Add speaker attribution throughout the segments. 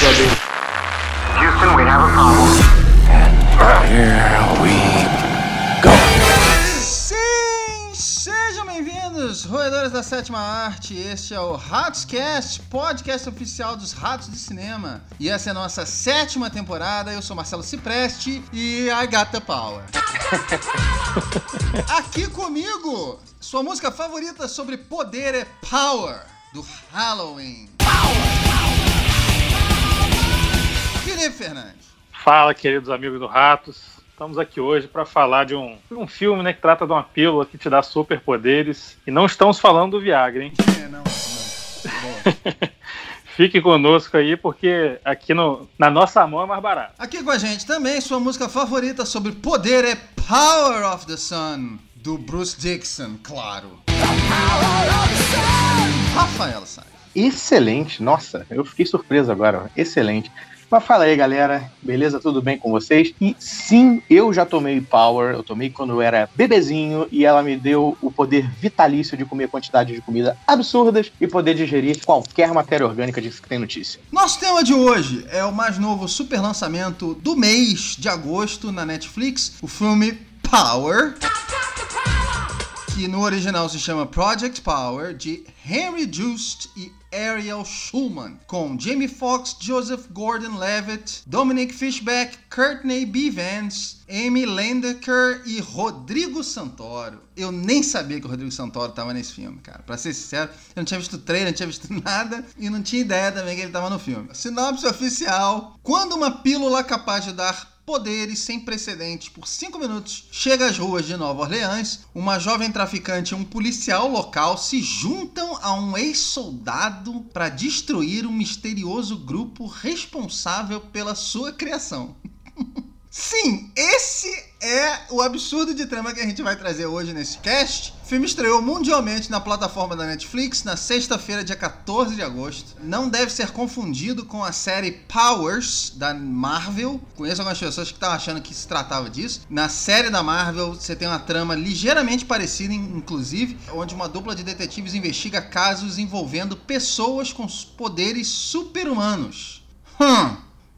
Speaker 1: Houston, we have a problem.
Speaker 2: Here we go.
Speaker 3: Sim! Sejam bem-vindos, roedores da sétima arte. Este é o Ratoscast, podcast oficial dos Ratos de Cinema. E essa é a nossa sétima temporada. Eu sou Marcelo Cipreste e I got the power. Aqui comigo, sua música favorita sobre poder é Power, do Halloween. Felipe Fernandes.
Speaker 4: Fala, queridos amigos do Ratos. Estamos aqui hoje para falar de um, um filme né, que trata de uma pílula que te dá superpoderes. E não estamos falando do Viagra, hein?
Speaker 3: É, não, não.
Speaker 4: Fique conosco aí, porque aqui no, na nossa mão é mais barato.
Speaker 3: Aqui com a gente também, sua música favorita sobre poder é Power of the Sun, do Bruce Dixon, claro. Rafael Salles.
Speaker 5: Excelente, nossa, eu fiquei surpreso agora, excelente. Mas fala aí, galera, beleza? Tudo bem com vocês? E sim, eu já tomei Power, eu tomei quando eu era bebezinho e ela me deu o poder vitalício de comer quantidades de comida absurdas e poder digerir qualquer matéria orgânica disso que tem notícia.
Speaker 3: Nosso tema de hoje é o mais novo super lançamento do mês de agosto na Netflix, o filme Power. Que no original se chama Project Power, de Henry Just e Ariel Schulman, com Jamie Foxx, Joseph Gordon-Levitt, Dominic Fishback, Courtney B. Vance, Amy Landecker e Rodrigo Santoro. Eu nem sabia que o Rodrigo Santoro estava nesse filme, cara. Pra ser sincero, eu não tinha visto trailer, não tinha visto nada e não tinha ideia também que ele estava no filme. Sinopse oficial: quando uma pílula capaz de dar poderes sem precedentes por 5 minutos, chega às ruas de Nova Orleans, uma jovem traficante e um policial local se juntam a um ex-soldado para destruir um misterioso grupo responsável pela sua criação. Sim, esse é o absurdo de trama que a gente vai trazer hoje nesse cast. O filme estreou mundialmente na plataforma da Netflix na sexta-feira, dia 14 de agosto. Não deve ser confundido com a série Powers da Marvel. Conheço algumas pessoas que estavam achando que se tratava disso. Na série da Marvel, você tem uma trama ligeiramente parecida, inclusive, onde uma dupla de detetives investiga casos envolvendo pessoas com poderes super-humanos. Hum.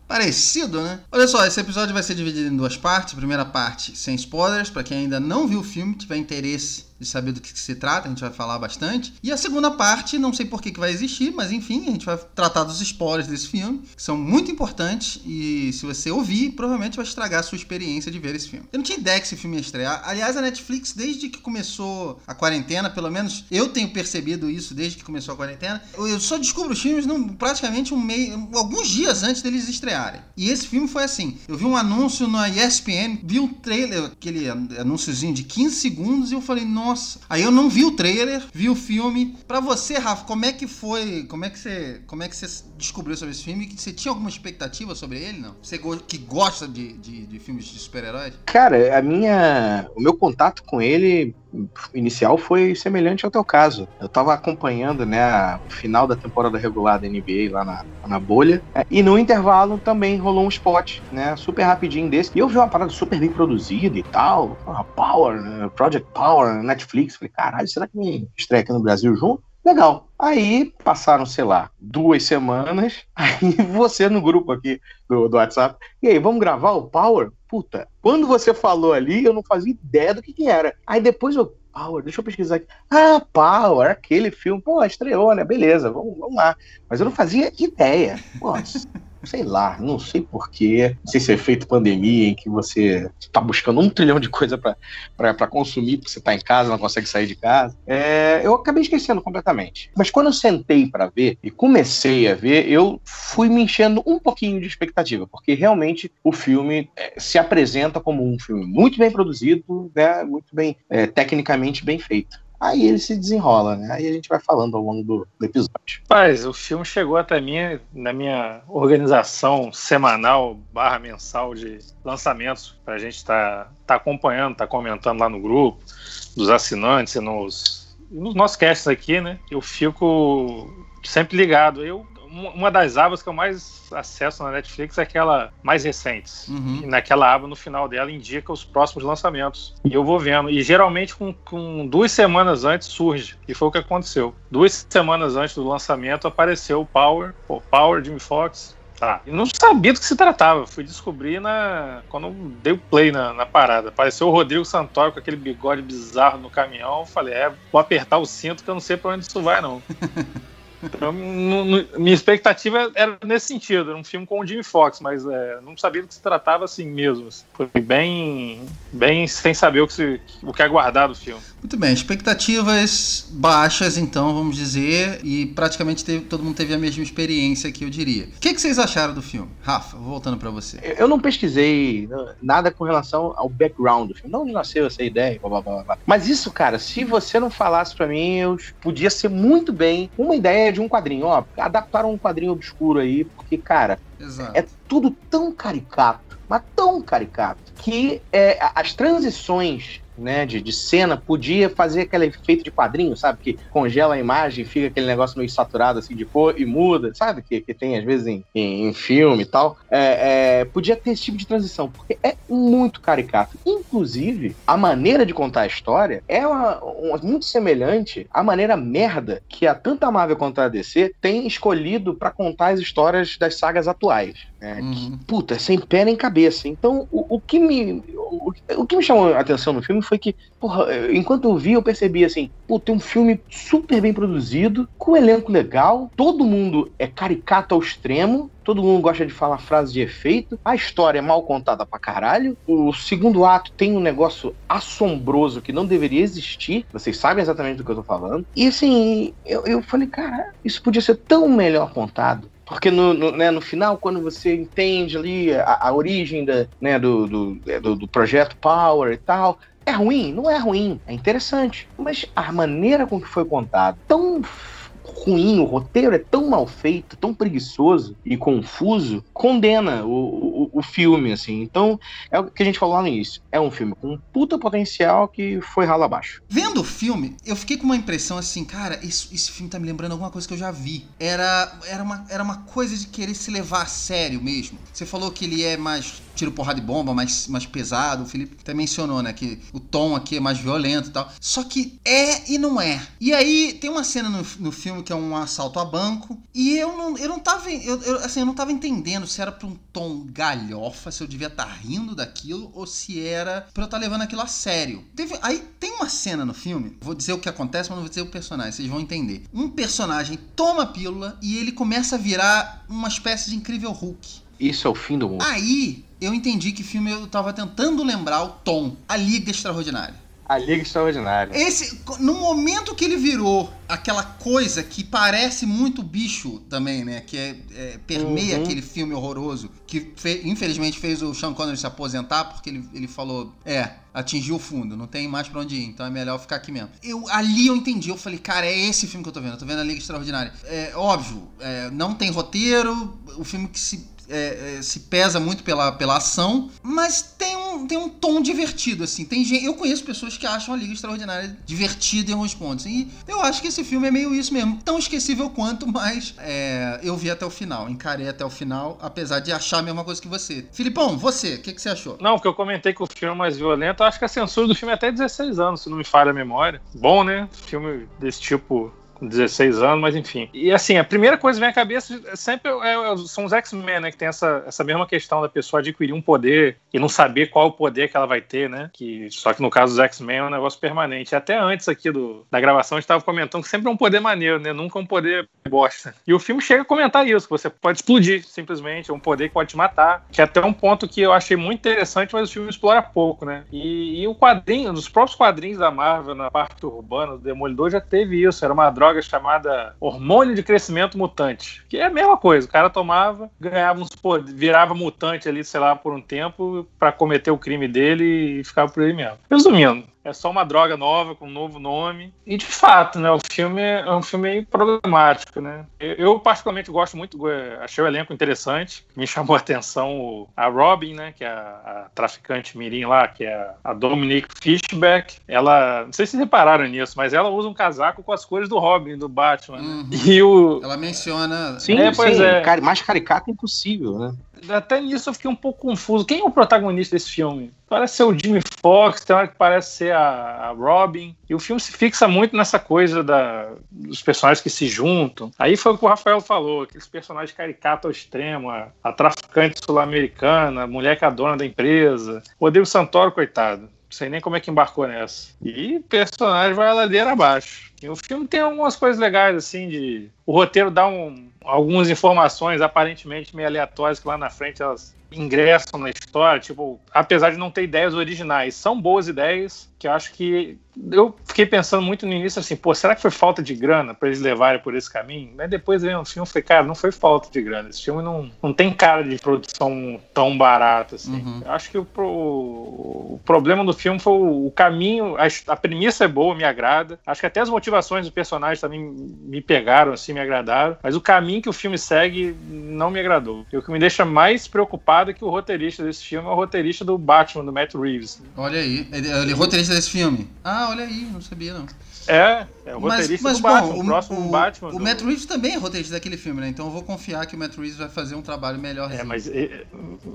Speaker 3: Parecido, né? Olha só, esse episódio vai ser dividido em duas partes. Primeira parte sem spoilers, para quem ainda não viu o filme, tiver interesse de saber do que, que, se trata, a gente vai falar bastante. E a segunda parte, não sei por que, que vai existir, mas enfim, a gente vai tratar dos spoilers desse filme, que são muito importantes. E se você ouvir, provavelmente vai estragar a sua experiência de ver esse filme. Eu não tinha ideia que esse filme ia estrear. Aliás, a Netflix, desde que começou a quarentena, pelo menos eu tenho percebido isso desde que começou a quarentena, eu só descubro os filmes praticamente um meio, alguns dias antes deles estrearem. E esse filme foi assim: eu vi um anúncio na ESPN, vi um trailer, aquele anúnciozinho de 15 segundos, e eu falei, nossa nossa. Aí eu não vi o trailer, vi o filme. Para você, Rafa, como é que foi? Como é que você, como é que você descobriu sobre esse filme? Você tinha alguma expectativa sobre ele, não? Você que gosta de, de, de filmes de super-heróis?
Speaker 5: Cara, a minha, o meu contato com ele inicial foi semelhante ao teu caso. Eu tava acompanhando, né, o final da temporada regular da NBA lá na, na bolha, é, e no intervalo também rolou um spot, né, super rapidinho desse, e eu vi uma parada super bem produzida e tal, Power, né, Project Power, Netflix, falei, caralho, será que me estreia aqui no Brasil junto? Legal. Aí passaram, sei lá, duas semanas. Aí você no grupo aqui do, do WhatsApp. E aí, vamos gravar o Power? Puta, quando você falou ali, eu não fazia ideia do que, que era. Aí depois eu. Power, deixa eu pesquisar aqui. Ah, Power, aquele filme. Pô, estreou, né? Beleza, vamos, vamos lá. Mas eu não fazia ideia. Pô, sei lá, não sei porquê, não sei se é efeito pandemia em que você está buscando um trilhão de coisa para consumir, porque você está em casa, não consegue sair de casa. É, eu acabei esquecendo completamente. Mas quando eu sentei para ver e comecei a ver, eu fui me enchendo um pouquinho de expectativa, porque realmente o filme é, se apresenta como um filme muito bem produzido, né, muito bem, é, tecnicamente bem feito. Aí ele se desenrola, né? Aí a gente vai falando ao longo do, do episódio.
Speaker 4: Mas o filme chegou até mim na minha organização semanal barra mensal de lançamentos para a gente estar tá, tá acompanhando, tá comentando lá no grupo, dos assinantes e nos, nos nossos casts aqui, né? Eu fico sempre ligado. Eu uma das abas que eu mais acesso na Netflix é aquela mais recentes. Uhum. E naquela aba, no final dela, indica os próximos lançamentos. E eu vou vendo. E geralmente, com, com duas semanas antes, surge. E foi o que aconteceu. Duas semanas antes do lançamento, apareceu o Power, o Power, Jimmy Fox, Tá. E não sabia do que se tratava. Fui descobrir na quando dei o play na, na parada. Apareceu o Rodrigo Santoro com aquele bigode bizarro no caminhão. Falei, é, vou apertar o cinto que eu não sei pra onde isso vai, não. Minha expectativa era nesse sentido, era um filme com o Jimmy Fox, mas é, não sabia do que se tratava assim mesmo. Foi bem, bem sem saber o que, se, o que aguardar do filme.
Speaker 3: Muito bem, expectativas baixas, então, vamos dizer, e praticamente teve, todo mundo teve a mesma experiência que eu diria. O que, que vocês acharam do filme? Rafa, voltando para você.
Speaker 5: Eu não pesquisei nada com relação ao background do filme, não onde nasceu essa ideia, blá, blá, blá, mas isso, cara, se você não falasse para mim, eu podia ser muito bem uma ideia de um quadrinho, ó, adaptaram um quadrinho obscuro aí, porque, cara, Exato. é tudo tão caricato, mas tão caricato, que é, as transições né, de, de cena, podia fazer aquele efeito de quadrinho, sabe? Que congela a imagem, fica aquele negócio meio saturado assim de cor e muda, sabe? Que, que tem às vezes em, em, em filme e tal. É, é, podia ter esse tipo de transição, porque é muito caricato. Inclusive, a maneira de contar a história é uma, uma, muito semelhante à maneira merda que a tanto Marvel quanto a DC tem escolhido para contar as histórias das sagas atuais. Né? Uhum. Que, puta, sem pé nem cabeça. Então, o, o que me. O, o que me chamou a atenção no filme foi que, porra, enquanto eu vi, eu percebi assim, pô, tem um filme super bem produzido, com um elenco legal, todo mundo é caricato ao extremo, todo mundo gosta de falar frase de efeito, a história é mal contada pra caralho, o segundo ato tem um negócio assombroso que não deveria existir, vocês sabem exatamente do que eu tô falando, e assim, eu, eu falei, cara, isso podia ser tão melhor contado. Porque no, no, né, no final, quando você entende ali a, a origem da, né, do, do, do, do projeto Power e tal, é ruim? Não é ruim, é interessante. Mas a maneira com que foi contado, tão ruim, o roteiro é tão mal feito, tão preguiçoso e confuso, condena o, o, o, filme, assim. Então, é o que a gente falou lá no início. É um filme com um puta potencial que foi rala abaixo.
Speaker 3: Vendo o filme, eu fiquei com uma impressão assim, cara, esse, esse filme tá me lembrando alguma coisa que eu já vi. Era, era, uma, era uma coisa de querer se levar a sério mesmo. Você falou que ele é mais tiro porrada de bomba, mais, mais pesado. O Felipe até mencionou, né, que o tom aqui é mais violento e tal. Só que é e não é. E aí, tem uma cena no, no filme que é um assalto a banco. E eu não, eu não tava. Eu, eu, assim, eu não tava entendendo se era pra um tom galhofa, se eu devia estar tá rindo daquilo, ou se era pra eu estar tá levando aquilo a sério. Teve, aí tem uma cena no filme, vou dizer o que acontece, mas não vou dizer o personagem, vocês vão entender. Um personagem toma a pílula e ele começa a virar uma espécie de incrível Hulk.
Speaker 5: Isso é o fim do mundo.
Speaker 3: Aí eu entendi que filme eu tava tentando lembrar o tom, A Liga Extraordinária.
Speaker 5: A Liga Extraordinária.
Speaker 3: Esse, no momento que ele virou aquela coisa que parece muito bicho também, né? Que é, é permeia uhum. aquele filme horroroso, que fe, infelizmente fez o Sean Connery se aposentar, porque ele, ele falou, é, atingiu o fundo, não tem mais pra onde ir, então é melhor ficar aqui mesmo. Eu, ali eu entendi, eu falei, cara, é esse filme que eu tô vendo, eu tô vendo a Liga Extraordinária. É óbvio, é, não tem roteiro, o filme que se é, é, se pesa muito pela, pela ação, mas tem um, tem um tom divertido, assim. Tem gente, eu conheço pessoas que acham a Liga Extraordinária divertida em alguns pontos. E eu acho que esse filme é meio isso mesmo. Tão esquecível quanto, mas é, eu vi até o final, encarei até o final, apesar de achar a mesma coisa que você. Filipão, você, o que, que você achou?
Speaker 4: Não, porque eu comentei que o filme é mais violento, eu acho que a censura do filme é até 16 anos, se não me falha a memória. Bom, né? Filme desse tipo 16 anos, mas enfim. E assim, a primeira coisa que vem à cabeça sempre é, é, são os X-Men, né? Que tem essa, essa mesma questão da pessoa adquirir um poder e não saber qual o poder que ela vai ter, né? Que, só que no caso dos X-Men é um negócio permanente. Até antes aqui do, da gravação, a gente estava comentando que sempre é um poder maneiro, né? Nunca um poder bosta. E o filme chega a comentar isso, que você pode explodir simplesmente, é um poder que pode te matar. Que é até um ponto que eu achei muito interessante, mas o filme explora pouco, né? E, e o quadrinho, nos próprios quadrinhos da Marvel, na parte urbana, do Demolidor, já teve isso. Era uma droga droga chamada hormônio de crescimento mutante, que é a mesma coisa. O cara tomava, ganhava uns poder, virava mutante ali, sei lá, por um tempo para cometer o crime dele e ficava por ele mesmo. Resumindo, é só uma droga nova com um novo nome. E de fato, né, o filme é um filme meio problemático, né? Eu, particularmente gosto muito, achei o elenco interessante, me chamou a atenção a Robin, né, que é a, a traficante mirim lá, que é a Dominique Fishback. Ela, não sei se repararam nisso, mas ela usa um casaco com as cores do Robin do Batman, né?
Speaker 3: Uhum. E o Ela menciona
Speaker 5: Sim, é, pois sim, é. mais caricato impossível, né?
Speaker 4: Até nisso eu fiquei um pouco confuso. Quem é o protagonista desse filme? Parece ser o Jimmy Fox, tem hora que parece ser a, a, Robin. E o filme se fixa muito nessa coisa da, dos personagens que se juntam. Aí foi o que o Rafael falou: aqueles personagens caricatos ao extremo, a, a traficante sul-americana, a mulher que é a dona da empresa. O Rodrigo Santoro, coitado. Sei nem como é que embarcou nessa. E personagem vai a ladeira abaixo. E o filme tem algumas coisas legais, assim, de. O roteiro dá um, algumas informações aparentemente meio aleatórias que lá na frente elas ingressam na história, tipo, apesar de não ter ideias originais, são boas ideias que eu acho que eu fiquei pensando muito no início assim, pô, será que foi falta de grana para eles levarem por esse caminho? Mas depois vendo o filme, falei, cara, não foi falta de grana. Esse filme não, não tem cara de produção tão barata assim. Uhum. Eu acho que o, o, problema do filme foi o, o caminho, a, a, premissa é boa, me agrada. Acho que até as motivações do personagem também me pegaram, assim, me agradaram. Mas o caminho que o filme segue não me agradou. E o que me deixa mais preocupado que o roteirista desse filme é o roteirista do Batman, do Matt Reeves.
Speaker 3: Olha aí, ele, ele é roteirista desse filme. Ah, olha aí, não sabia não.
Speaker 4: É, é o roteirista mas, mas, do Batman, bom, o, próximo o, Batman. O
Speaker 3: do... Matt Reeves também é roteirista daquele filme, né? Então eu vou confiar que o Matt Reeves vai fazer um trabalho melhor.
Speaker 4: É, mas e,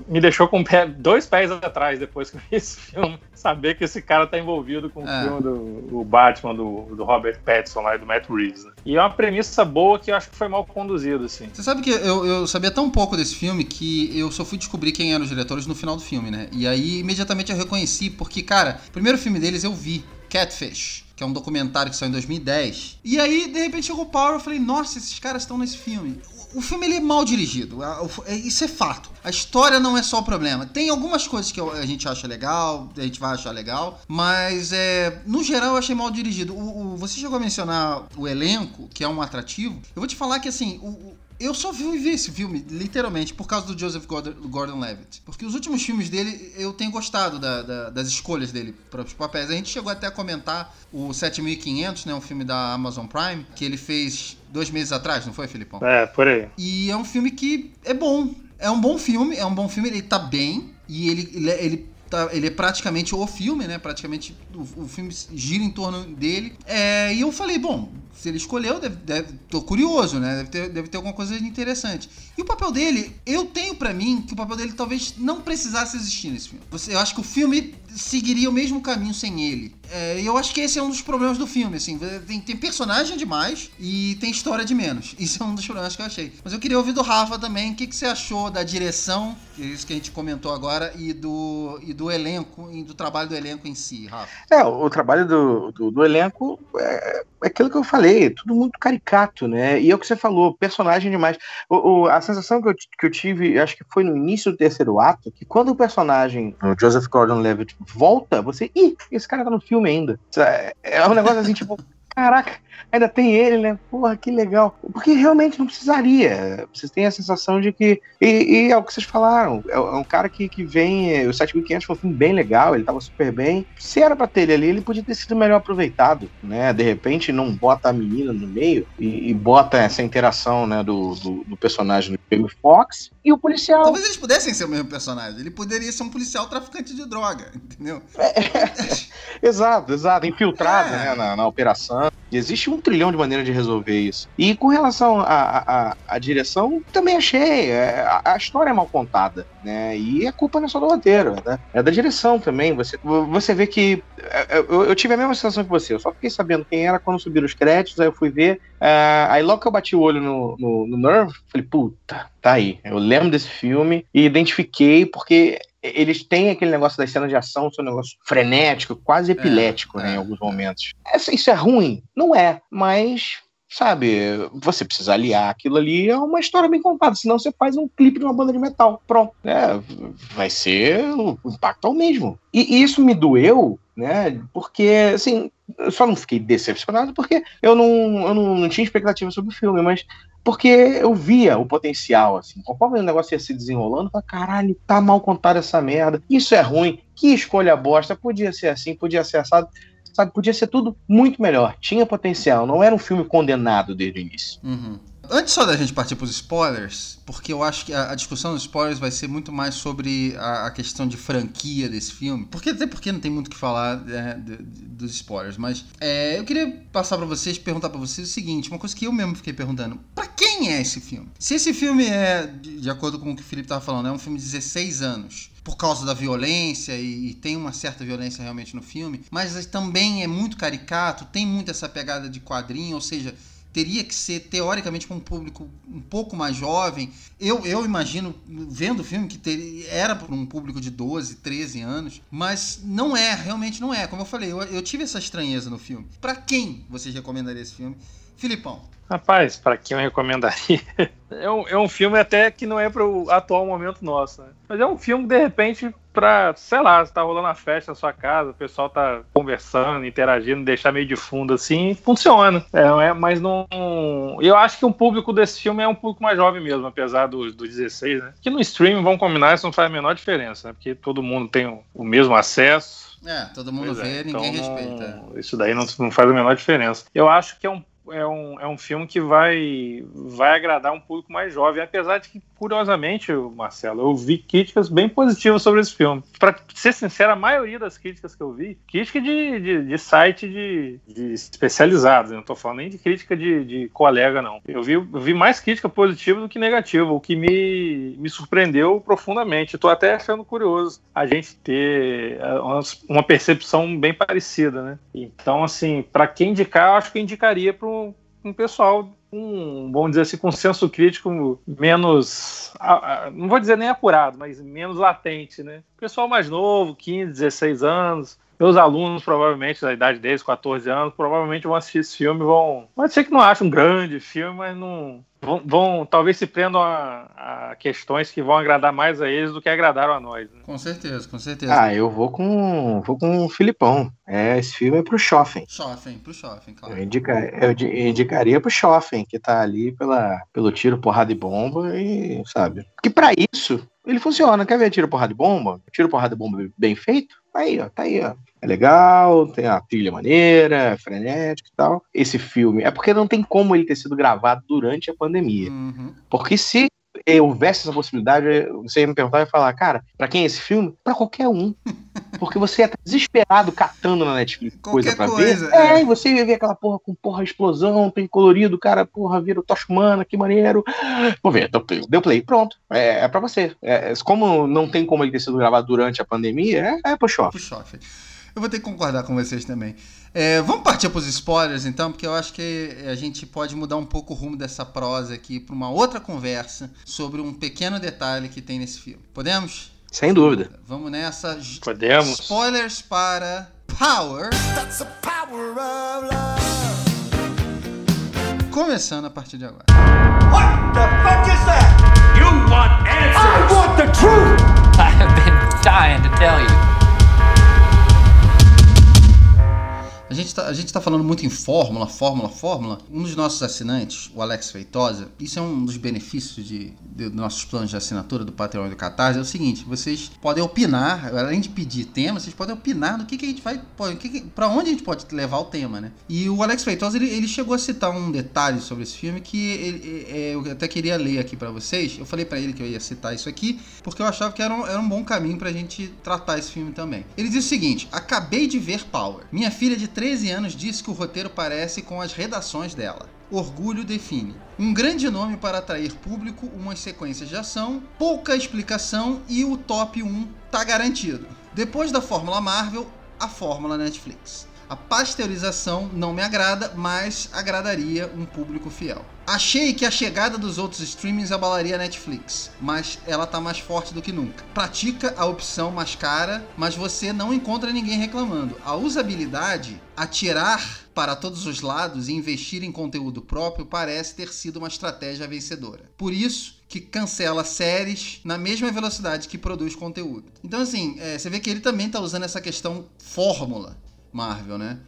Speaker 4: me deixou com pé, dois pés atrás depois que eu vi esse filme. Saber que esse cara tá envolvido com é. o filme do o Batman, do, do Robert Pattinson lá e do Matt Reeves. Né? E é uma premissa boa que eu acho que foi mal conduzido, assim.
Speaker 3: Você sabe que eu, eu sabia tão pouco desse filme que eu só fui descobrir quem eram os diretores no final do filme, né? E aí imediatamente eu reconheci, porque, cara, o primeiro filme deles eu vi, Catfish que é um documentário que saiu em 2010. E aí, de repente, chegou o Power e eu falei, nossa, esses caras estão nesse filme. O filme ele é mal dirigido, é, isso é fato. A história não é só o problema. Tem algumas coisas que a gente acha legal, a gente vai achar legal, mas é, no geral eu achei mal dirigido. O, o, você chegou a mencionar o elenco, que é um atrativo. Eu vou te falar que assim, o, eu só vi esse filme, literalmente, por causa do Joseph Gordon-Levitt. Porque os últimos filmes dele, eu tenho gostado da, da, das escolhas dele para os papéis. A gente chegou até a comentar o 7500, né, um filme da Amazon Prime, que ele fez dois meses atrás, não foi, Filipão?
Speaker 4: É, por aí.
Speaker 3: E é um filme que é bom. É um bom filme, é um bom filme, ele tá bem. E ele, ele, ele Tá, ele é praticamente o filme, né? Praticamente o, o filme gira em torno dele. É, e eu falei, bom, se ele escolheu, deve, deve, tô curioso, né? Deve ter, deve ter alguma coisa interessante. E o papel dele, eu tenho para mim que o papel dele talvez não precisasse existir nesse filme. Eu acho que o filme seguiria o mesmo caminho sem ele. É, eu acho que esse é um dos problemas do filme, assim. Tem, tem, personagem demais e tem história de menos. Isso é um dos problemas que eu achei. Mas eu queria ouvir do Rafa também. O que, que você achou da direção, isso que a gente comentou agora, e do, e do elenco, e do trabalho do elenco em si, Rafa?
Speaker 5: É, o trabalho do, do, do elenco é, é, aquilo que eu falei, tudo muito caricato, né? E é o que você falou, personagem demais. O, o, a sensação que eu, que eu tive, acho que foi no início do terceiro ato, que quando o personagem, o Joseph Gordon-Levitt, volta, você, ih, esse cara tá no filme ainda. É um negócio assim, tipo, caraca, ainda tem ele, né? Porra, que legal. Porque realmente não precisaria. Vocês têm a sensação de que. E, e é o que vocês falaram. É, é um cara que, que vem. O 7500 foi um filme bem legal, ele tava super bem. Se era pra ter ele ali, ele podia ter sido melhor aproveitado, né? De repente não bota a menina no meio e, e bota essa interação, né, do, do, do personagem do Jamie Fox e o policial.
Speaker 3: Talvez eles pudessem ser o mesmo personagem. Ele poderia ser um policial traficante de droga, entendeu? É,
Speaker 5: exato, exato. Infiltrado, é. né, na, na operação. Existe um trilhão de maneiras de resolver isso. E com relação à direção, também achei. É, a, a, história é mal contada, né? E a culpa não é só do roteiro, né? é da direção também. Você, você vê que. É, é, eu, eu, tive a mesma sensação que você. Eu só fiquei sabendo quem era quando subiram os créditos, aí eu fui ver. Uh, aí logo que eu bati o olho no, no, no Nerve, falei, puta, tá aí. Eu lembro desse filme e identifiquei porque eles têm aquele negócio das cenas de ação, seu negócio frenético, quase é, epilético, é, né, é. em alguns momentos. Essa, isso é ruim? Não é, mas sabe, você precisa aliar aquilo ali a uma história bem contada, senão você faz um clipe de uma banda de metal. Pronto. É, vai ser o impacto ao mesmo. E, e isso me doeu, né? Porque, assim, eu só não fiquei decepcionado porque eu não, eu não, não tinha expectativa sobre o filme, mas porque eu via o potencial, assim. Conforme o negócio ia se desenrolando, eu falei, caralho, tá mal contado essa merda. Isso é ruim. Que escolha bosta. Podia ser assim, podia ser assado. Sabe, podia ser tudo muito melhor. Tinha potencial. Não era um filme condenado desde o início.
Speaker 3: Uhum. Antes só da gente partir para os spoilers, porque eu acho que a, a, discussão dos spoilers vai ser muito mais sobre a, a, questão de franquia desse filme. Porque até porque não tem muito o que falar é, de, de, dos spoilers, mas é, eu queria passar para vocês, perguntar para vocês o seguinte, uma coisa que eu mesmo fiquei perguntando: para quem é esse filme? Se esse filme é, de, de acordo com o que o Felipe tava falando, é um filme de 16 anos por causa da violência e, e, tem uma certa violência realmente no filme, mas também é muito caricato, tem muito essa pegada de quadrinho, ou seja, teria que ser teoricamente para um público um pouco mais jovem. Eu, eu imagino, vendo o filme, que ter, era para um público de 12, 13 anos, mas não é, realmente não é. Como eu falei, eu, eu tive essa estranheza no filme. Para quem vocês recomendariam esse filme? Filipão.
Speaker 4: Rapaz, para quem eu recomendaria? É um, é um filme até que não é para o atual momento nosso, né? Mas é um filme, de repente, para, sei lá, você tá rolando a festa na sua casa, o pessoal tá conversando, interagindo, deixar meio de fundo assim, funciona. É, é, mas não. Eu acho que o público desse filme é um público mais jovem mesmo, apesar dos do 16, né? Que no streaming, vamos combinar, isso não faz a menor diferença, né? Porque todo mundo tem o, o mesmo acesso.
Speaker 3: É, todo mundo pois vê, é, ninguém então, respeita.
Speaker 4: Isso daí não, não faz a menor diferença. Eu acho que é um é um, é um filme que vai, vai agradar um público mais jovem, apesar de que, curiosamente, Marcelo, eu vi críticas bem positivas sobre esse filme. Para ser sincero, a maioria das críticas que eu vi, crítica de, de, de site de, de especializados, não estou falando nem de crítica de, de colega, não. Eu vi, eu vi mais crítica positiva do que negativa, o que me, me surpreendeu profundamente. Estou até achando curioso a gente ter é, uma, percepção bem parecida, né? Então, assim, para quem indicar, acho que indicaria para um pessoal um, vamos dizer assim, com senso crítico menos, não vou dizer nem apurado, mas menos latente, né? Pessoal mais novo, 15, 16 anos, meus alunos, provavelmente, da idade deles, 14 anos, provavelmente vão assistir esse filme vão. Pode ser que não achem um grande filme, mas não. Vão, vão talvez se prendam a, a, questões que vão agradar mais a eles do que agradaram a nós. Né?
Speaker 3: Com certeza, com certeza.
Speaker 5: Ah, eu vou com vou com o Filipão. É, esse filme é pro Schoffen.
Speaker 3: Schoffen, pro Schoffen, claro.
Speaker 5: Eu, indica, eu indicaria pro Schoffen, que tá ali pela, pelo tiro, porrada e bomba, e sabe. Que para isso, ele funciona. Quer ver tiro, porrada e bomba? Tiro, porrada e bomba bem feito? Tá aí, ó, tá aí, ó. É legal, tem a trilha maneira, é frenética e tal. Esse filme. É porque não tem como ele ter sido gravado durante a pandemia. Uhum. Porque se houvesse essa possibilidade, você ia me perguntar e falar, cara, pra quem é esse filme? Pra qualquer um. Porque você ia estar desesperado catando na Netflix coisa pra coisa, ver. É. é, e você ia ver aquela porra com porra explosão, tem colorido, cara, porra, vira o Toshmana, que maneiro. Vou ver, deu play, pronto. É, é pra você. É, como não tem como ele ter sido gravado durante a pandemia, é, é push off.
Speaker 3: Push off. Eu vou ter que concordar com vocês também. É, vamos partir para os spoilers então, porque eu acho que a gente pode mudar um pouco o rumo dessa prosa aqui para uma outra conversa sobre um pequeno detalhe que tem nesse filme. Podemos?
Speaker 5: Sem dúvida.
Speaker 3: Vamos nessa.
Speaker 4: Podemos.
Speaker 3: Spoilers para Power. Começando a partir de agora. What the fuck is that? You want answers? I want the truth. I have been dying to tell you. A gente, tá, gente tá falando muito em fórmula, fórmula, fórmula. Um dos nossos assinantes, o Alex Feitosa, isso é um dos benefícios de, de, nossos planos de assinatura do Patreon e do Catarse, é o seguinte, vocês podem opinar, além de pedir tema, vocês podem opinar no que, que a gente vai, pra onde a gente pode levar o tema, né? E o Alex Feitosa, ele, ele chegou a citar um detalhe sobre esse filme que ele, é, eu até queria ler aqui para vocês. Eu falei para ele que eu ia citar isso aqui, porque eu achava que era um, era um bom caminho pra gente tratar esse filme também. Ele diz o seguinte, acabei de ver Power. Minha filha de 13 anos disse que o roteiro parece com as redações dela. Orgulho define. Um grande nome para atrair público, umas sequências de ação, pouca explicação e o top 1 tá garantido. Depois da Fórmula Marvel, a Fórmula Netflix. A pasteurização não me agrada, mas agradaria um público fiel. Achei que a chegada dos outros streamings abalaria a Netflix, mas ela tá mais forte do que nunca. Pratica a opção mais cara, mas você não encontra ninguém reclamando. A usabilidade, atirar para todos os lados e investir em conteúdo próprio parece ter sido uma estratégia vencedora. Por isso, que cancela séries na mesma velocidade que produz conteúdo. Então, assim, é, você vê que ele também está usando essa questão fórmula Marvel, né?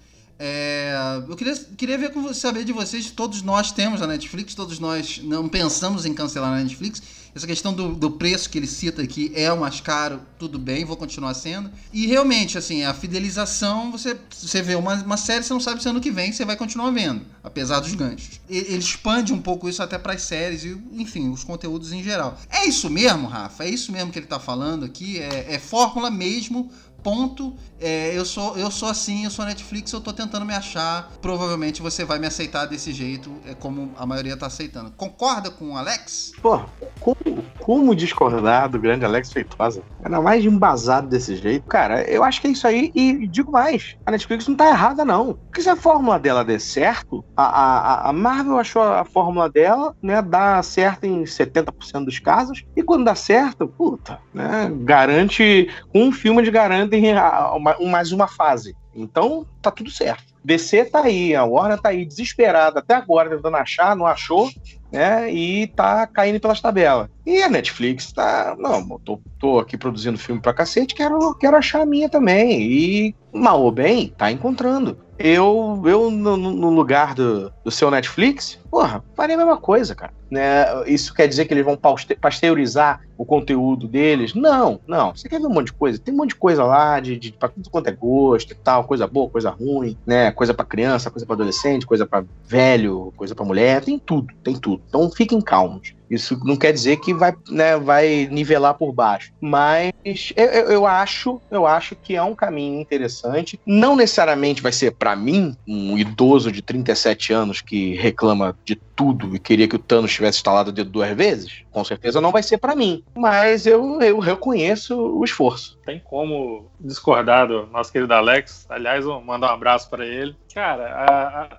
Speaker 3: É, eu queria, queria ver saber de vocês. Todos nós temos a Netflix, todos nós não pensamos em cancelar a Netflix. Essa questão do, do preço que ele cita aqui é o mais caro, tudo bem, vou continuar sendo. E realmente, assim, a fidelização, você, você vê uma, uma série, você não sabe se ano que vem você vai continuar vendo, apesar dos ganchos. Ele expande um pouco isso até para as séries e, enfim, os conteúdos em geral. É isso mesmo, Rafa? É isso mesmo que ele tá falando aqui? É, é fórmula mesmo ponto. É, eu sou eu sou assim, eu sou Netflix, eu tô tentando me achar. Provavelmente você vai me aceitar desse jeito, é como a maioria tá aceitando. Concorda com o Alex?
Speaker 5: Pô, como, como discordar do grande Alex Feitosa? Ainda mais embasado desse jeito. Cara, eu acho que é isso aí e digo mais. A Netflix não tá errada, não. Porque se a fórmula dela der certo, a, a, a Marvel achou a fórmula dela, né, dá certo em 70% dos casos. E quando dá certo, puta, né, garante, um filme de garante mais uma fase. Então, tá tudo certo. DC tá aí, a Warner tá aí desesperada até agora tentando achar, não achou, né? E tá caindo pelas tabelas. E a Netflix tá, não, tô, tô aqui produzindo filme pra cacete, quero, quero achar a minha também. E mal ou bem, tá encontrando. Eu, eu no, no lugar do, do seu Netflix, porra, faria a mesma coisa, cara. Né? Isso quer dizer que eles vão pasteurizar o conteúdo deles? Não, não. Você quer ver um monte de coisa? Tem um monte de coisa lá, de, de pra tudo quanto é gosto e tal, coisa boa, coisa ruim, né? Coisa para criança, coisa para adolescente, coisa para velho, coisa para mulher, tem tudo, tem tudo. Então fiquem calmos. Isso não quer dizer que vai, né, vai nivelar por baixo. Mas eu, eu, acho, eu acho que é um caminho interessante. Não necessariamente vai ser para mim, um idoso de 37 anos que reclama de tudo e queria que o Thanos tivesse instalado o dedo duas vezes. Com certeza não vai ser para mim. Mas eu, eu reconheço o esforço.
Speaker 4: Tem como discordar do nosso querido Alex. Aliás, vou mandar um abraço para ele. Cara,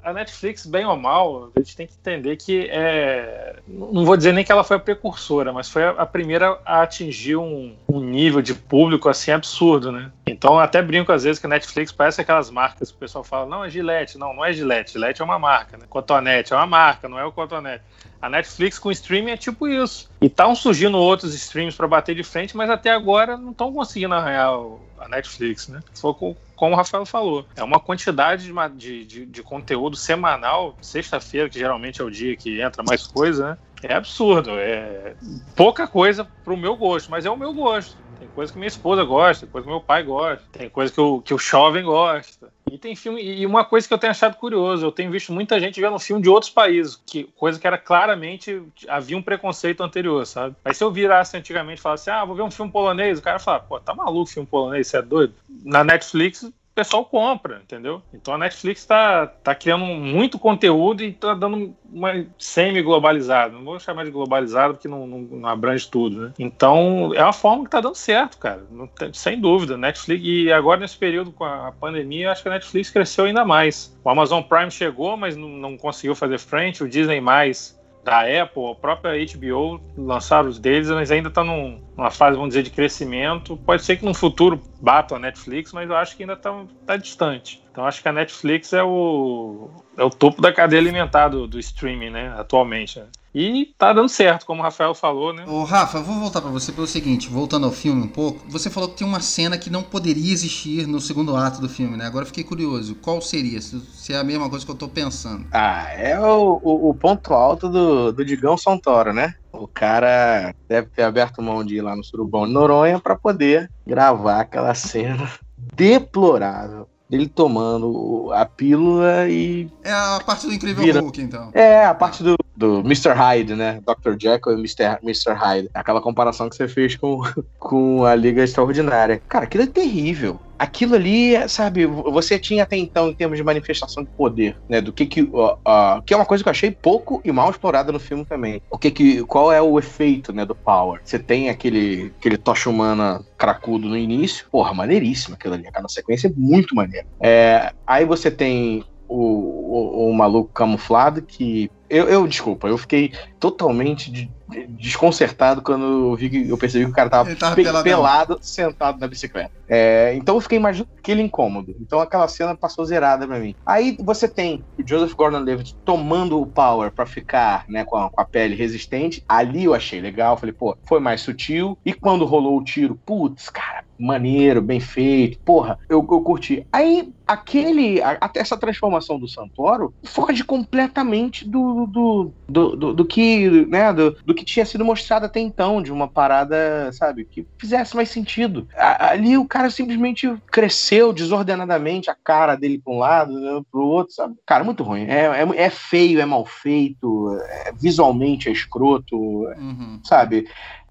Speaker 4: a, a, Netflix, bem ou mal, a gente tem que entender que é. Não vou dizer nem que ela foi a precursora, mas foi a, a primeira a atingir um, um, nível de público assim absurdo, né? Então, até brinco às vezes que a Netflix parece aquelas marcas que o pessoal fala: não, é Gillette. Não, não é Gillette. Gillette é uma marca, né? Cotonete é uma marca, não é o Cotonete. A Netflix com streaming é tipo isso. E estão surgindo outros streams para bater de frente, mas até agora não estão conseguindo arranhar a Netflix, né? Foi como o Rafael falou. É uma quantidade de, de, de conteúdo semanal, sexta-feira, que geralmente é o dia que entra mais coisa, né? É absurdo. É pouca coisa pro meu gosto, mas é o meu gosto. Tem coisa que minha esposa gosta, tem coisa que meu pai gosta, tem coisa que o, que o jovem gosta. E tem filme. E uma coisa que eu tenho achado curioso, eu tenho visto muita gente vendo filme de outros países, que, coisa que era claramente. havia um preconceito anterior, sabe? Mas se eu virasse antigamente e falasse, ah, vou ver um filme polonês, o cara fala, pô, tá maluco filme polonês, você é doido? Na Netflix, pessoal compra, entendeu? Então a Netflix está tá criando muito conteúdo e está dando uma semi-globalizada. Não vou chamar de globalizado porque não, não, não, abrange tudo, né? Então é uma forma que está dando certo, cara. Tem, sem dúvida. Netflix, e agora nesse período com a pandemia, acho que a Netflix cresceu ainda mais. O Amazon Prime chegou, mas não, não conseguiu fazer frente. O Disney mais da Apple, a própria HBO lançaram os deles, mas ainda está num, numa fase, vamos dizer, de crescimento. Pode ser que no futuro bata a Netflix, mas eu acho que ainda está tá distante. Então acho que a Netflix é o, é o topo da cadeia alimentar do, do streaming, né, atualmente. Né? E tá dando certo, como o Rafael falou, né?
Speaker 3: Ô, Rafa, vou voltar para você pelo seguinte, voltando ao filme um pouco. Você falou que tem uma cena que não poderia existir no segundo ato do filme, né? Agora eu fiquei curioso. Qual seria? Se é a mesma coisa que eu tô pensando.
Speaker 5: Ah, é o, o, o ponto alto do, do Digão Santoro, né? O cara deve ter aberto mão de ir lá no Surubão de Noronha para poder gravar aquela cena deplorável dele tomando a pílula e.
Speaker 3: É a parte do Incrível vira... Hulk, então.
Speaker 5: É, a parte do, do Mr. Hyde, né? Dr. Jekyll e Mr. Mr. Hyde. Aquela comparação que você fez com, com a Liga Extraordinária. Cara, aquilo é terrível aquilo ali, sabe, você tinha até então em termos de manifestação de poder, né, do que que, uh, uh, que é uma coisa que eu achei pouco e mal explorada no filme também. O que que, qual é o efeito, né, do power? Você tem aquele, aquele tocha humana cracudo no início, porra, maneiríssimo aquilo ali, aquela sequência é muito maneira. É, aí você tem o, o, o, maluco camuflado que. Eu, eu, desculpa, eu fiquei totalmente de, desconcertado quando eu, vi eu percebi que o cara tava, tava pe pelado, sentado na bicicleta. É, então eu fiquei imaginando aquele incômodo. Então aquela cena passou zerada pra mim. Aí você tem o Joseph Gordon-Levitt tomando o power para ficar né, com a, com, a, pele resistente. Ali eu achei legal. Falei, pô, foi mais sutil. E quando rolou o tiro, putz, cara, maneiro, bem feito. Porra, eu, eu curti. Aí aquele. até essa transformação do Santoro foge completamente do do, do, do, do, do que, né, do, do que tinha sido mostrado até então, de uma parada, sabe, que fizesse mais sentido. A, ali o cara simplesmente cresceu desordenadamente, a cara dele pra um lado, né, pro outro, sabe? Cara, muito ruim. É, é, é feio, é mal feito, é, visualmente é escroto,
Speaker 3: Uhum.
Speaker 5: sabe?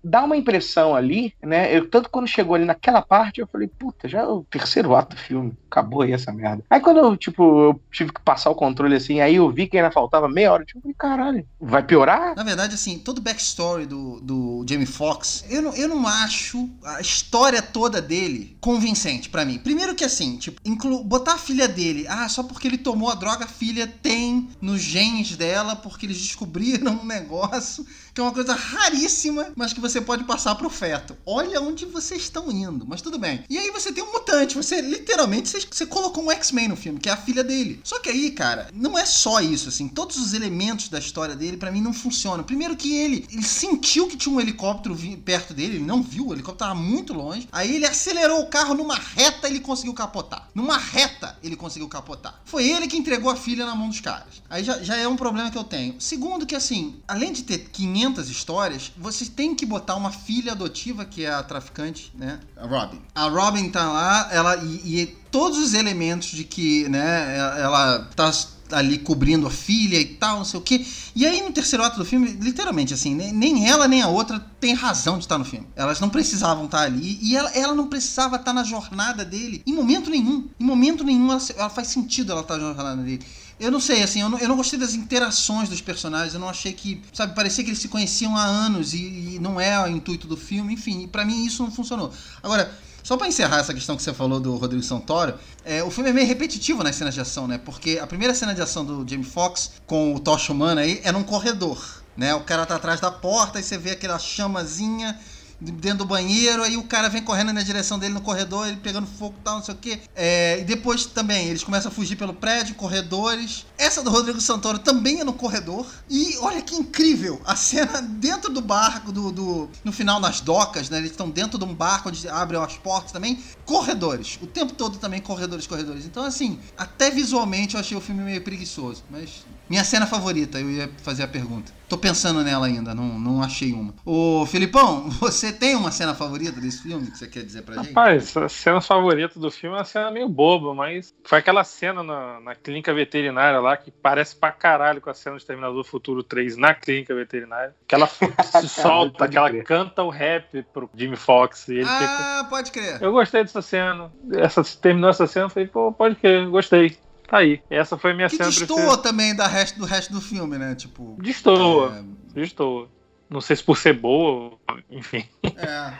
Speaker 5: Dá uma impressão ali, né? Eu, tanto quando chegou ali naquela parte, eu falei, puta, já é o terceiro ato do filme. Acabou aí essa merda. Aí quando eu, tipo, eu tive que passar o controle assim, aí eu vi que ainda faltava meia hora. Tipo, caralho, vai piorar?
Speaker 3: Na verdade, assim, todo o backstory do, do Jamie Foxx, eu não, eu não acho a história toda dele convincente pra mim. Primeiro que assim, tipo, inclu, botar a filha dele, ah, só porque ele tomou a droga, a filha tem nos genes dela, porque eles descobriram um negócio que é uma coisa raríssima, mas que você pode passar pro feto. Olha onde vocês estão indo, mas tudo bem. E aí você tem um mutante, você literalmente, você, você colocou um X-Men no filme, que é a filha dele. Só que aí, cara, não é só isso, assim, todos os elementos da história dele, pra mim, não funcionam. Primeiro que ele, ele sentiu que tinha um helicóptero perto dele, ele não viu, o helicóptero tava muito longe. Aí ele acelerou o carro numa reta, ele conseguiu capotar. Numa reta, ele conseguiu capotar. Foi ele que entregou a filha na mão dos caras. Aí já, já é um problema que eu tenho. Segundo que, assim, além de ter 500 histórias, vocês têm que botar uma filha adotiva, que é a traficante, né? A Robin. A Robin tá lá, ela e, e todos os elementos de que, né, ela- tá ali cobrindo a filha e tal, não sei o quê. E aí no terceiro ato do filme, literalmente assim, nem, ela nem a outra tem razão de estar no filme. Elas não precisavam estar ali e ela, ela não precisava estar na jornada dele em momento nenhum. Em momento nenhum ela, ela faz sentido ela estar na jornada dele. Eu não sei, assim, eu não, eu não gostei das interações dos personagens, eu não achei que, sabe, parecia que eles se conheciam há anos e, e não é o intuito do filme, enfim, pra mim isso não funcionou. Agora, só pra encerrar essa questão que você falou do Rodrigo Santoro, é, o filme é meio repetitivo nas cenas de ação, né? Porque a primeira cena de ação do Jamie Foxx com o Tocha Humana aí é num corredor, né? O cara tá atrás da porta e você vê aquela chamazinha dentro do banheiro, aí o cara vem correndo na direção dele no corredor, ele pegando fogo e tal, não sei o quê. É, e depois também, eles começam a fugir pelo prédio, corredores. Essa do Rodrigo Santoro também é no corredor. E olha que incrível, a cena dentro do barco, do, do no final nas docas, né? Eles estão dentro de um barco onde abrem as portas também. Corredores. O tempo todo também corredores, corredores. Então, assim, até visualmente eu achei o filme meio preguiçoso. Mas minha cena favorita, eu ia fazer a pergunta. Tô pensando nela ainda, não, não achei uma. Ô, Filipão, você tem uma cena favorita desse filme que você quer dizer pra gente?
Speaker 4: Rapaz, a cena favorita do filme é uma cena meio boba, mas foi aquela cena na, na clínica veterinária lá que parece pra caralho com a cena de Terminador do Futuro 3 na clínica veterinária. Que ela se solta, que ela
Speaker 5: crer.
Speaker 4: canta o rap pro Jimmy Fox e ele fica.
Speaker 3: Ah, pode crer.
Speaker 4: Eu gostei dessa cena. Essa, terminou essa cena, eu falei, pô, pode crer, gostei. Tá aí. Essa foi a minha
Speaker 3: Que
Speaker 4: cena
Speaker 3: destoa
Speaker 4: preferida.
Speaker 3: também da resto, do resto do filme, né? Tipo.
Speaker 4: Destoa, destoa. Não sei se por ser boa, enfim.
Speaker 3: É. é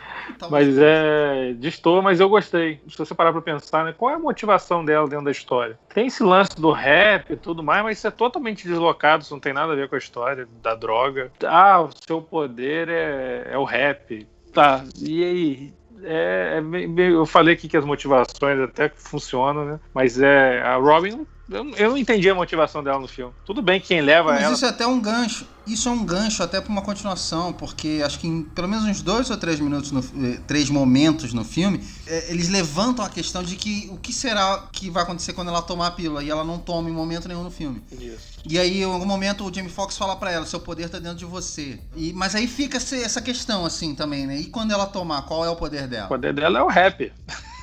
Speaker 4: Mas é. Destoa, mas eu gostei. Se você parar pra pensar, né? Qual é a motivação dela dentro da história? Tem esse lance do rap e tudo mais, mas isso é totalmente deslocado, isso não tem nada a ver com a história da droga. Ah, o seu poder é, é o rap. Tá, e aí? É, é eu falei aqui que as motivações até funcionam, né? Mas é. A Robin. Eu, eu não entendi a motivação dela no filme. Tudo bem que quem leva
Speaker 3: Mas
Speaker 4: ela.
Speaker 3: isso é até um gancho. Isso é um gancho até pra uma continuação, porque acho que em pelo menos uns dois ou três minutos, no, eh, três momentos no filme, eh, eles levantam a questão de que o que será que vai acontecer quando ela tomar a pílula e ela não toma em momento nenhum no filme.
Speaker 4: Isso.
Speaker 3: E aí, em algum momento, o Jamie Foxx fala pra ela, seu poder tá dentro de você. E, mas aí fica essa questão, assim, também, né? E quando ela tomar, qual é o poder
Speaker 4: O
Speaker 3: dela?
Speaker 4: poder dela é o rap.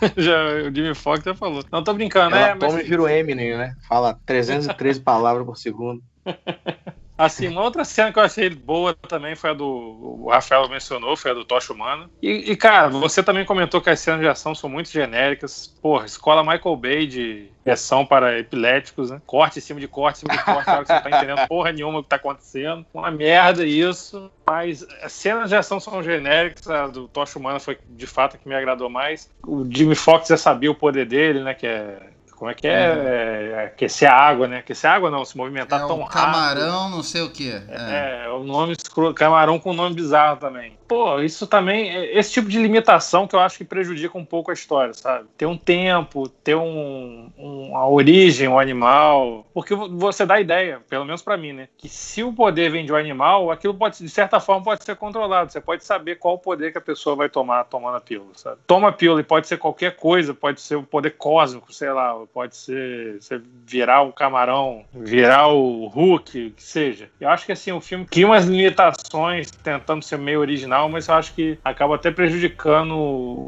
Speaker 4: já, o Jimmy Fox já falou. Não tô brincando,
Speaker 5: Ela
Speaker 4: né?
Speaker 5: toma e
Speaker 4: Mas,
Speaker 5: vira o Eminem, né? Fala 313 palavras por segundo.
Speaker 4: assim, uma outra cena que eu achei boa também foi a do. O Rafael mencionou, foi a do Tocha Humana. E, e, cara, você também comentou que as cenas de ação são muito genéricas. Porra, escola Michael Bay de ação para epiléticos, né? Corte em cima de corte, em cima de corte, que você tá entendendo porra nenhuma o que tá acontecendo. Uma merda isso. Mas as cenas de ação são genéricas. A do Tocha Humana foi de fato a que me agradou mais. O Jimmy Fox já sabia o poder dele, né? Que é. Como é que é?
Speaker 3: Uhum.
Speaker 4: é, é aquecer a água, né? Aquecer a água não, se movimentar
Speaker 3: é
Speaker 4: tão rápido.
Speaker 3: camarão, não sei o quê. É.
Speaker 4: É, o nome escroto, camarão com nome bizarro também. Pô, isso também, é esse tipo de limitação que eu acho que prejudica um pouco a história, sabe? Ter um tempo, ter um, um- uma origem, um animal. Porque você dá a ideia, pelo menos pra mim, né? Que se o poder vem de um animal, aquilo pode, de certa forma, pode ser controlado. Você pode saber qual o poder que a pessoa vai tomar tomando a pílula, sabe? Toma a pílula e pode ser qualquer coisa, pode ser o poder cósmico, sei lá, pode ser você virar o camarão, virar o Hulk, que seja. Eu acho que assim, o filme tinha umas limitações tentando ser meio original, mas eu acho que acaba até prejudicando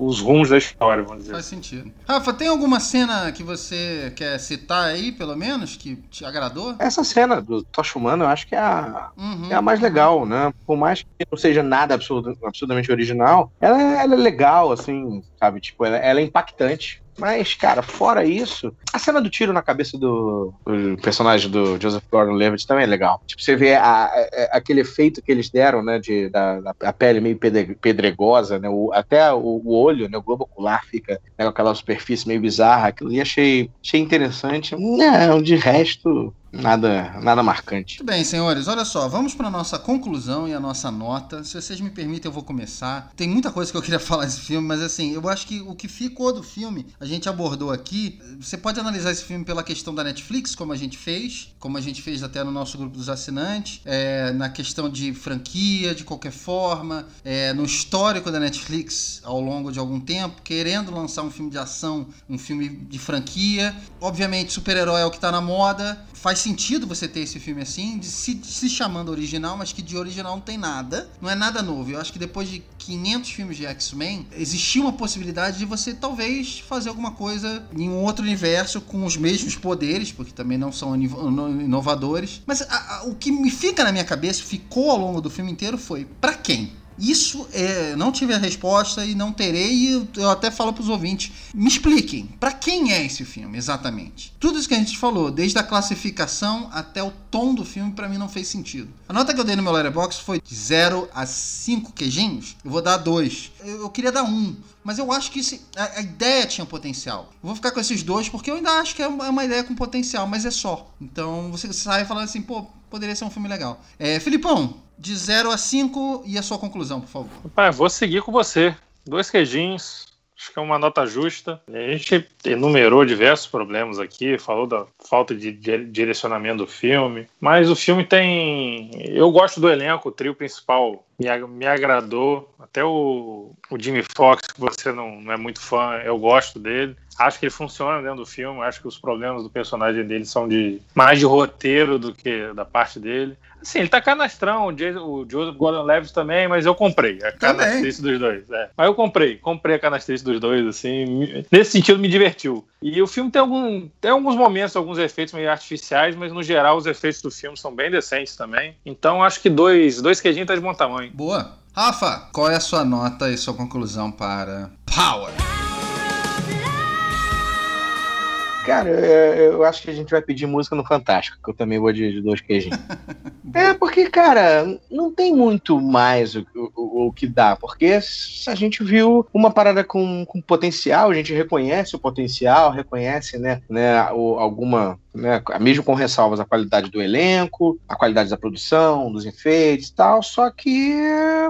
Speaker 4: os rumos da história, vamos dizer.
Speaker 3: Faz sentido. Rafa, tem alguma cena que você quer citar aí, pelo menos, que te agradou?
Speaker 5: Essa cena do Tocha Humana, eu acho que é a,
Speaker 3: Uhum.
Speaker 5: é a mais legal, né? Por mais que não seja nada absurdo, absurdamente original, ela, ela é legal, assim, sabe? Tipo, ela, ela é impactante. Mas, cara, fora isso, a cena do tiro na cabeça do, do personagem do Joseph Gordon-Levitt também é legal. Tipo, você vê a- a- aquele efeito que eles deram, né, de, da, a pele meio pedre- pedregosa, né, o- até o, o olho, né, o globo ocular fica né, com aquela superfície meio bizarra. Aquilo ali achei, achei interessante. Não, de resto, nada, nada marcante.
Speaker 3: Muito bem, senhores, olha só, vamos para nossa conclusão e a nossa nota. Se vocês me permitem, eu vou começar. Tem muita coisa que eu queria falar desse filme, mas assim, eu acho que o que ficou do filme, a gente abordou aqui. Você pode analisar esse filme pela questão da Netflix, como a gente fez, como a gente fez até no nosso grupo dos assinantes, é, na questão de franquia, de qualquer forma, é, no histórico da Netflix ao longo de algum tempo, querendo lançar um filme de ação, um filme de franquia. Obviamente, super-herói é o que tá na moda. Faz sentido você ter esse filme assim, se, se chamando original, mas que de original não tem nada. Não é nada novo. Eu acho que depois de 500 filmes de X-Men, existia uma possibilidade de você talvez fazer alguma coisa em um outro universo com os mesmos poderes, porque também não são inovadores. Mas a- a- o que me fica na minha cabeça, ficou ao longo do filme inteiro, foi pra quem? Isso é, não tive a resposta e não terei, e eu, até falo pros ouvintes, me expliquem, pra quem é esse filme exatamente? Tudo isso que a gente falou, desde a classificação até o tom do filme, pra mim não fez sentido. A nota que eu dei no meu letterbox foi de 0 a 5 queijinhos, eu vou dar 2. Eu, eu queria dar 1, um, mas eu acho que esse- a, a ideia tinha potencial. Eu vou ficar com esses dois porque eu ainda acho que é uma, é uma ideia com potencial, mas é só. Então você sai falando assim, pô, poderia ser um filme legal. É, Filipão, de 0 a 5 e a sua conclusão, por favor.
Speaker 4: Rapaz, vou seguir com você. Dois queijinhos. Acho que é uma nota justa. A gente enumerou diversos problemas aqui, falou da falta de di- direcionamento do filme, mas o filme tem. Eu gosto do elenco, o trio principal me, me agradou. Até o, o Jimmy Fox, que você não, não é muito fã, eu gosto dele. Acho que ele funciona dentro do filme. Acho que os problemas do personagem dele são de mais de roteiro do que da parte dele. Assim, ele tá canastrão, o, Jason- o Joseph Gordon-Levitt também, mas eu comprei a
Speaker 3: Também.
Speaker 4: canastrice dos dois. é. Mas eu comprei, comprei a canastrice dos dois, assim, nesse sentido me divertiu. E o filme tem, algum, tem alguns momentos, alguns efeitos meio artificiais, mas no geral os efeitos do filme são bem decentes também. Então acho que dois, dois queijinhos tá de bom tamanho.
Speaker 3: Boa. Rafa, qual é a sua nota e sua conclusão para Power?
Speaker 5: Cara, eu, eu acho que a gente vai pedir música no Fantástico, que eu também vou de, de dois queijinhos. é, porque, cara, não tem muito mais o, o, o que dá, porque a gente viu uma parada com, com potencial, a gente reconhece o potencial, reconhece, né, né o, alguma, né, mesmo com ressalvas, a qualidade do elenco, a qualidade da produção, dos efeitos e tal, só que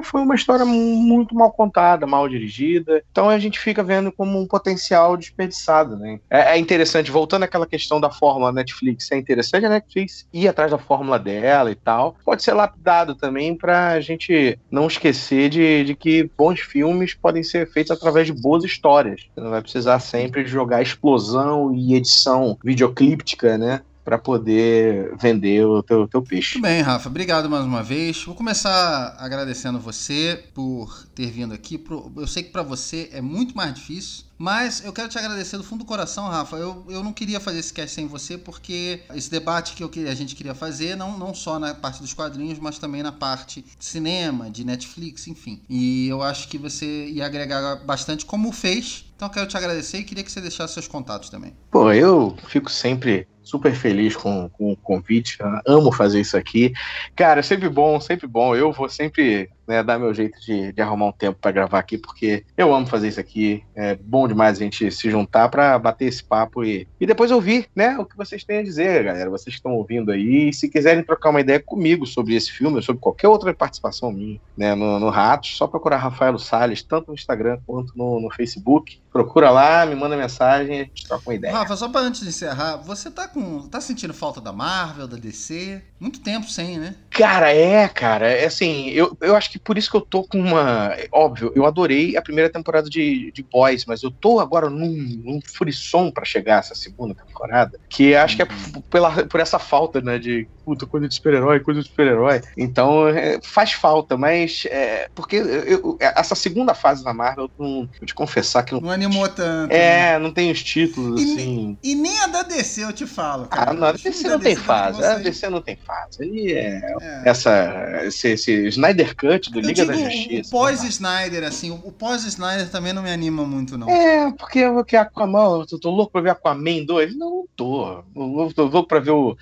Speaker 5: foi uma história muito mal contada, mal dirigida, então a gente fica vendo como um potencial desperdiçado, né. É, é interessante, voltando àquela questão da fórmula Netflix, é interessante a Netflix ir atrás da fórmula dela e tal, pode ser lapidado também pra gente não esquecer de, de que bons filmes podem ser feitos através de boas histórias. Você não vai precisar sempre jogar explosão e edição videoclíptica, né? Pra poder vender o teu, teu peixe.
Speaker 3: Muito bem, Rafa. Obrigado mais uma vez. Vou começar agradecendo você por ter vindo aqui. Eu sei que para você é muito mais difícil, mas eu quero te agradecer do fundo do coração, Rafa. Eu, eu não queria fazer esse cast sem você, porque esse debate que eu queria- a gente queria fazer, não, não só na parte dos quadrinhos, mas também na parte de cinema, de Netflix, enfim. E eu acho que você ia agregar bastante, como fez. Então eu quero te agradecer e queria que você deixasse seus contatos também.
Speaker 5: Pô, eu fico sempre super feliz com, com o convite. Eu amo fazer isso aqui. Cara, é sempre bom, sempre bom. Eu vou sempre né, dar meu jeito de, de arrumar um tempo pra gravar aqui, porque eu amo fazer isso aqui. É bom demais a gente se juntar pra bater esse papo e, e depois ouvir, né, o que vocês têm a dizer, galera. Vocês que estão ouvindo aí. E se quiserem trocar uma ideia comigo sobre esse filme, ou sobre qualquer outra participação minha, né, no, no Ratos, só procurar Rafael Salles, tanto no Instagram quanto no, no Facebook. Procura lá, me manda mensagem a gente troca uma ideia.
Speaker 3: Rafa, só pra antes de encerrar, você tá com. tá sentindo falta da Marvel, da DC? Muito tempo sem, né?
Speaker 5: Cara, é, cara. É assim, eu, eu acho que que por isso que eu tô com uma. Óbvio, eu adorei a primeira temporada de, de Boys, mas eu tô agora num, num frisson para chegar essa segunda temporada, que acho que é
Speaker 3: Uhum.
Speaker 5: pela, por essa falta, né, de puta, coisa de super-herói, coisa de super-herói. Então é, faz falta, mas é, porque eu- essa segunda fase da Marvel, eu, não, eu te confessar que não.
Speaker 3: Não animou tanto. né?
Speaker 5: É, não tem os títulos
Speaker 3: E-
Speaker 5: assim.
Speaker 3: E nem a da DC eu te falo. Cara.
Speaker 5: Ah, não, a DC não tem
Speaker 3: da
Speaker 5: fase.
Speaker 3: Marvel
Speaker 5: A DC não tem fase. Ali é
Speaker 3: É.
Speaker 5: essa, esse, esse Snyder Cut do
Speaker 3: Eu
Speaker 5: Liga da
Speaker 3: o
Speaker 5: Justiça.
Speaker 3: pós-Snyder, assim, o pós-Snyder também não me anima muito, não.
Speaker 5: É, porque eu que Aquaman, eu tô louco pra ver Aquaman 2. Não, não tô. Eu tô louco pra ver o-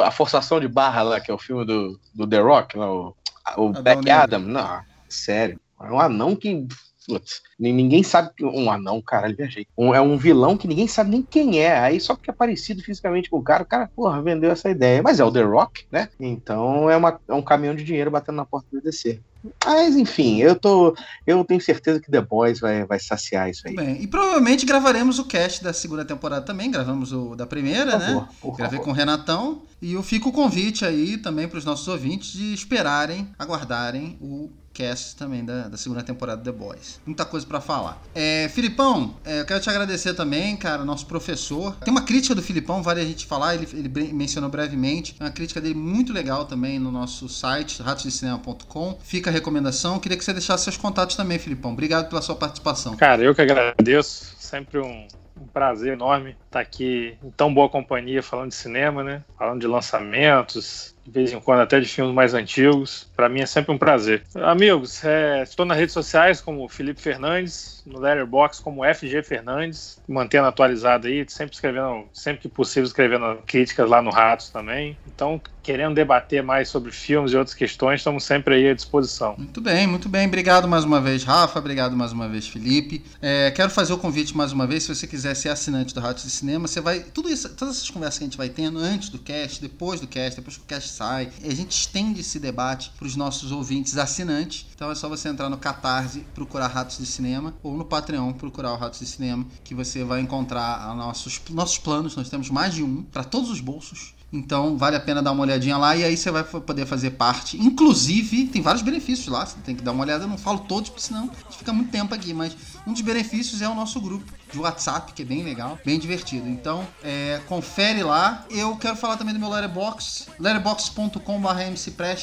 Speaker 5: a forçação de barra lá, que é o filme do, do The Rock, lá, o, o
Speaker 3: Adão
Speaker 5: Black
Speaker 3: Negro.
Speaker 5: Adam. Não, sério. É um anão que. Putz, ni- ninguém sabe. Um anão, caralho, viajei. Um- é um vilão que ninguém sabe nem quem é. Aí só porque é parecido fisicamente com o cara, o cara, porra, vendeu essa ideia. Mas é o The Rock, né? Então é, uma- é um caminhão de dinheiro batendo na porta do DC. Mas enfim, eu tô. Eu tenho certeza que The Boys vai, vai saciar isso aí.
Speaker 3: Bem, e provavelmente gravaremos o cast da segunda temporada também. Gravamos o da primeira, né?
Speaker 5: favor, por
Speaker 3: Gravei
Speaker 5: favor.
Speaker 3: com o Renatão. E eu fico o convite aí também para os nossos ouvintes de esperarem, aguardarem o cast também da, da segunda temporada The Boys. Muita coisa para falar. É, Filipão, é, eu quero te agradecer também, cara, nosso professor. Tem uma crítica do Filipão, vale a gente falar, ele, ele mencionou brevemente. Tem uma crítica dele muito legal também no nosso site, ratosdecinema.com. Fica a recomendação. Queria que você deixasse seus contatos também, Filipão. Obrigado pela sua participação.
Speaker 4: Cara, eu que agradeço. Sempre um, um prazer enorme estar aqui em tão boa companhia falando de cinema, né? Falando de lançamentos, de vez em quando até de filmes mais antigos. Para mim é sempre um prazer. Amigos, é, estou nas redes sociais como Felipe Fernandes, no Letterboxd como FG Fernandes, mantendo atualizado aí, sempre escrevendo, sempre que possível escrevendo críticas lá no Ratos também. Então, querendo debater mais sobre filmes e outras questões, estamos sempre aí à disposição.
Speaker 3: Muito bem, muito bem. Obrigado mais uma vez, Rafa. Obrigado mais uma vez, Felipe. É, quero fazer o convite mais uma vez. Se você quiser ser assinante do Ratos de Cinema, você vai. Tudo isso, todas essas conversas que a gente vai tendo antes do cast, depois do cast, depois que o cast sai, a gente estende esse debate para os nossos ouvintes assinantes. Então é só você entrar no Catarse, procurar Ratos de Cinema, ou no Patreon, procurar o Ratos de Cinema, que você vai encontrar nossos, nossos planos. Nós temos mais de um para todos os bolsos. Então vale a pena dar uma olhadinha lá e aí você vai poder fazer parte. Inclusive, tem vários benefícios lá, você tem que dar uma olhada. Eu não falo todos, porque senão a gente fica muito tempo aqui. Mas um dos benefícios é o nosso grupo de WhatsApp, que é bem legal, bem divertido. Então, é, confere lá. Eu quero falar também do meu Letterboxd, letterboxd.com.br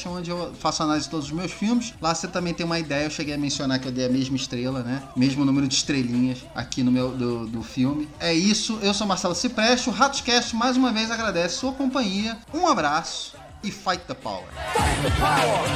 Speaker 3: onde eu faço análise de todos os meus filmes. Lá você também tem uma ideia, eu cheguei a mencionar que eu dei a mesma estrela, né? Mesmo número de estrelinhas aqui no meu do, do filme. É isso, eu sou Marcelo Cipreste, o Ratoscast mais uma vez agradece sua companhia. Um abraço e fight the power.
Speaker 2: Fight the power!